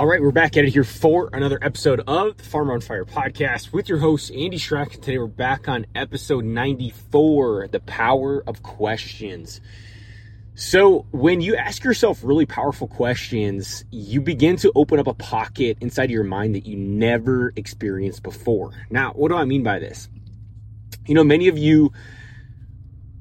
All right, we're back at it here for another episode of the Farmer on Fire podcast with your host, Andy Schreck. Today we're back on episode 94 The Power of Questions. So, when you ask yourself really powerful questions, you begin to open up a pocket inside of your mind that you never experienced before. Now, what do I mean by this? You know, many of you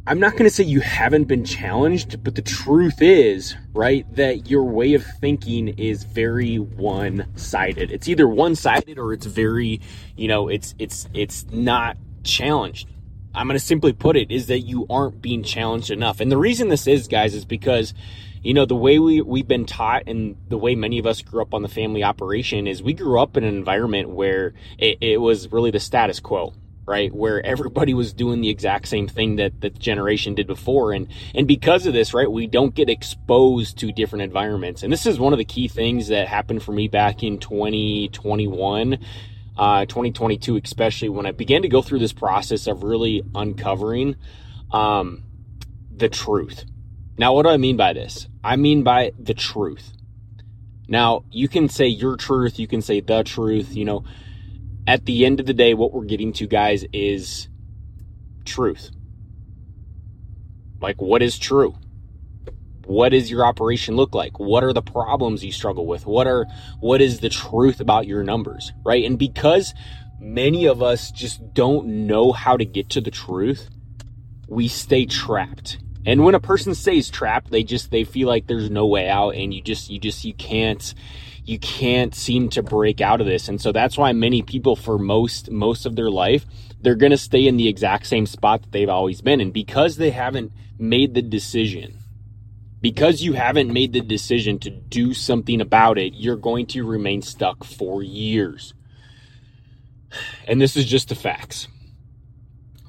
I'm not going to say you haven't been challenged, but the truth is, right, that your way of thinking is very one-sided. It's either one-sided or it's very, you know, it's it's it's not challenged. I'm going to simply put it is that you aren't being challenged enough. And the reason this is, guys, is because you know the way we we've been taught and the way many of us grew up on the family operation is we grew up in an environment where it, it was really the status quo right? Where everybody was doing the exact same thing that the generation did before. And, and because of this, right, we don't get exposed to different environments. And this is one of the key things that happened for me back in 2021. Uh, 2022, especially when I began to go through this process of really uncovering um, the truth. Now, what do I mean by this? I mean by the truth. Now, you can say your truth, you can say the truth, you know, at the end of the day, what we're getting to, guys, is truth. Like, what is true? What does your operation look like? What are the problems you struggle with? What are what is the truth about your numbers, right? And because many of us just don't know how to get to the truth, we stay trapped. And when a person stays trapped, they just they feel like there's no way out and you just you just you can't you can't seem to break out of this. And so that's why many people for most most of their life, they're going to stay in the exact same spot that they've always been and because they haven't made the decision because you haven't made the decision to do something about it, you're going to remain stuck for years. And this is just the facts.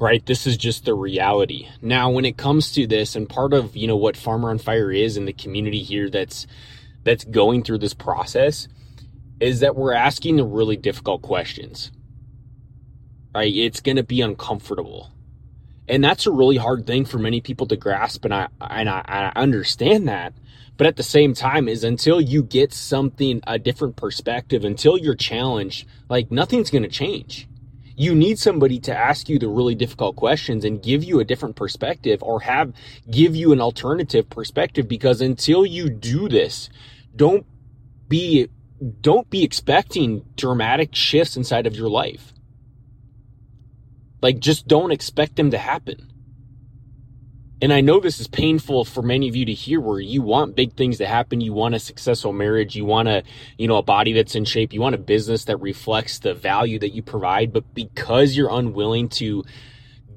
Right? This is just the reality. Now, when it comes to this and part of, you know, what Farmer on Fire is in the community here that's that's going through this process is that we're asking the really difficult questions. Right? It's going to be uncomfortable. And that's a really hard thing for many people to grasp and I and I, I understand that. But at the same time is until you get something a different perspective, until you're challenged, like nothing's going to change you need somebody to ask you the really difficult questions and give you a different perspective or have give you an alternative perspective because until you do this don't be don't be expecting dramatic shifts inside of your life. Like just don't expect them to happen and I know this is painful for many of you to hear where you want big things to happen. You want a successful marriage. You want a, you know, a body that's in shape. You want a business that reflects the value that you provide. But because you're unwilling to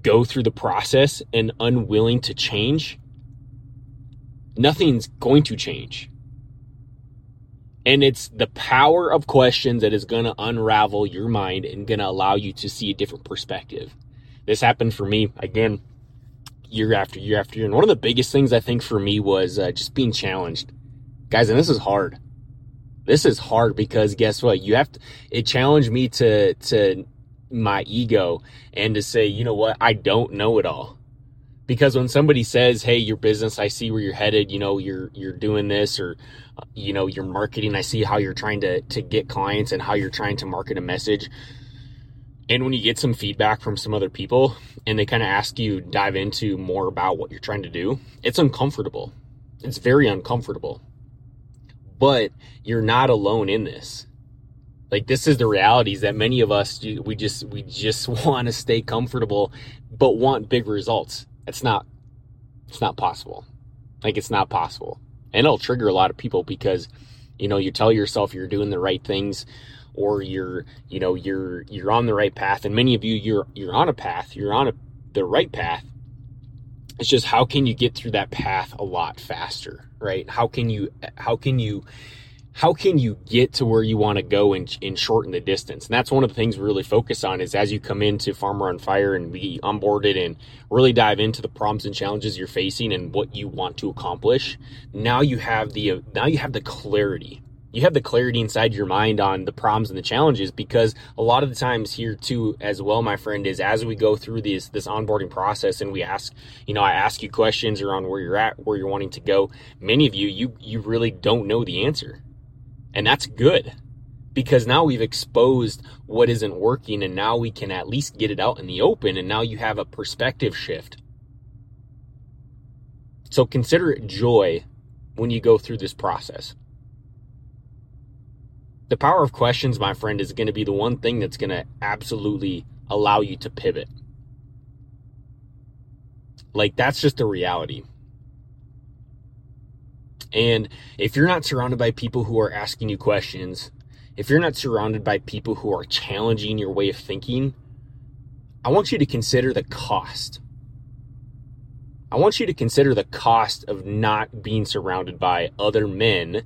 go through the process and unwilling to change, nothing's going to change. And it's the power of questions that is going to unravel your mind and going to allow you to see a different perspective. This happened for me again year after year after year. And one of the biggest things I think for me was uh, just being challenged. Guys, and this is hard. This is hard because guess what? You have to, it challenged me to, to my ego and to say, you know what? I don't know it all. Because when somebody says, "Hey, your business, I see where you're headed. You know, you're you're doing this, or you know, your marketing. I see how you're trying to to get clients and how you're trying to market a message." And when you get some feedback from some other people and they kind of ask you dive into more about what you're trying to do, it's uncomfortable. It's very uncomfortable. But you're not alone in this. Like this is the realities that many of us we just we just want to stay comfortable but want big results. It's not it's not possible. Like it's not possible. And it'll trigger a lot of people because you know, you tell yourself you're doing the right things or you're you know you're you're on the right path and many of you you're you're on a path you're on a, the right path it's just how can you get through that path a lot faster right how can you how can you how can you get to where you want to go and, and shorten the distance? And that's one of the things we really focus on is as you come into Farmer on Fire and be onboarded and really dive into the problems and challenges you're facing and what you want to accomplish. Now you have the now you have the clarity you have the clarity inside your mind on the problems and the challenges because a lot of the times here too as well my friend is as we go through this this onboarding process and we ask you know i ask you questions around where you're at where you're wanting to go many of you you you really don't know the answer And that's good because now we've exposed what isn't working and now we can at least get it out in the open and now you have a perspective shift. So consider it joy when you go through this process. The power of questions, my friend, is going to be the one thing that's going to absolutely allow you to pivot. Like, that's just a reality. And if you're not surrounded by people who are asking you questions, if you're not surrounded by people who are challenging your way of thinking, I want you to consider the cost. I want you to consider the cost of not being surrounded by other men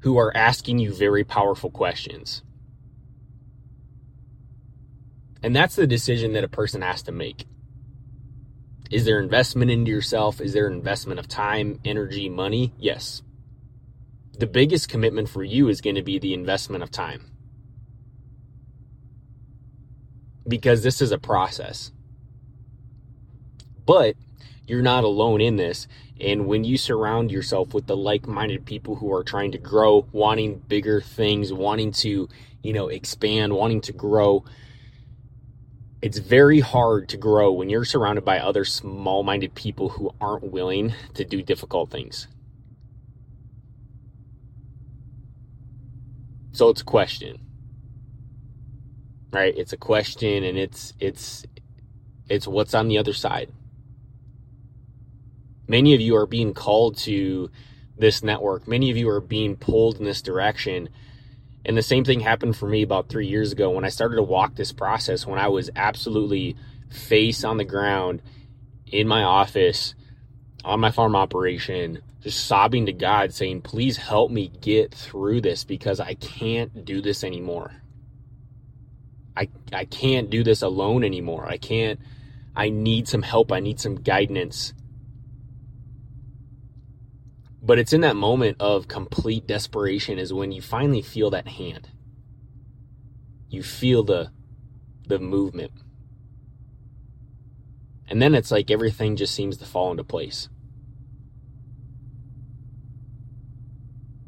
who are asking you very powerful questions. And that's the decision that a person has to make. Is there investment into yourself? Is there investment of time, energy, money? Yes. The biggest commitment for you is going to be the investment of time. Because this is a process. But you're not alone in this. And when you surround yourself with the like minded people who are trying to grow, wanting bigger things, wanting to, you know, expand, wanting to grow, it's very hard to grow when you're surrounded by other small minded people who aren't willing to do difficult things. So it's a question. Right? It's a question and it's it's it's what's on the other side. Many of you are being called to this network. Many of you are being pulled in this direction and the same thing happened for me about three years ago when I started to walk this process when I was absolutely face on the ground in my office on my farm operation, just sobbing to God, saying, Please help me get through this because I can't do this anymore. I, I can't do this alone anymore. I can't, I need some help. I need some guidance. But it's in that moment of complete desperation is when you finally feel that hand. You feel the the movement. And then it's like everything just seems to fall into place.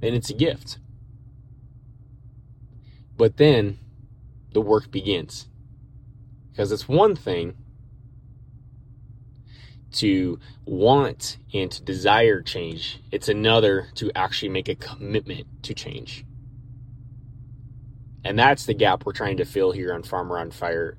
And it's a gift. But then the work begins. Because it's one thing to want and to desire change. It's another to actually make a commitment to change. And that's the gap we're trying to fill here on Farmer on Fire.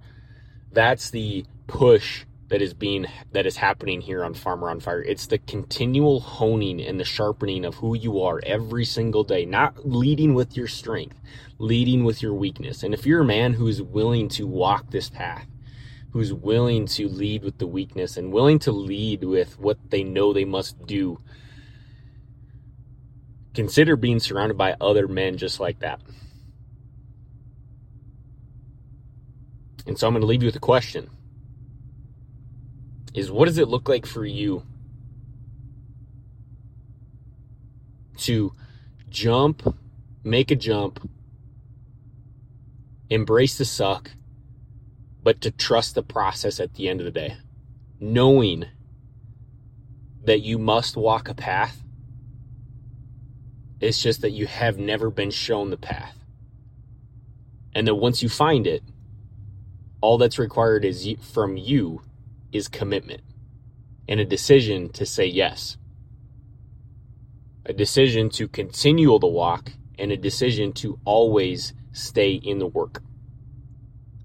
That's the push that is being that is happening here on Farmer on Fire. It's the continual honing and the sharpening of who you are every single day, not leading with your strength, leading with your weakness. And if you're a man who is willing to walk this path, who's willing to lead with the weakness and willing to lead with what they know they must do. Consider being surrounded by other men just like that. And so I'm going to leave you with a question. Is what does it look like for you to jump, make a jump, embrace the suck, but to trust the process at the end of the day, knowing that you must walk a path. It's just that you have never been shown the path. And that once you find it, all that's required is from you is commitment and a decision to say yes. A decision to continue the walk and a decision to always stay in the work.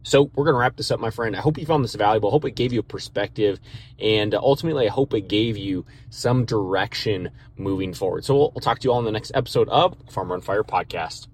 So we're going to wrap this up, my friend. I hope you found this valuable. I hope it gave you a perspective. And uh, ultimately, I hope it gave you some direction moving forward. So we'll, we'll talk to you all in the next episode of Farmer on Fire podcast.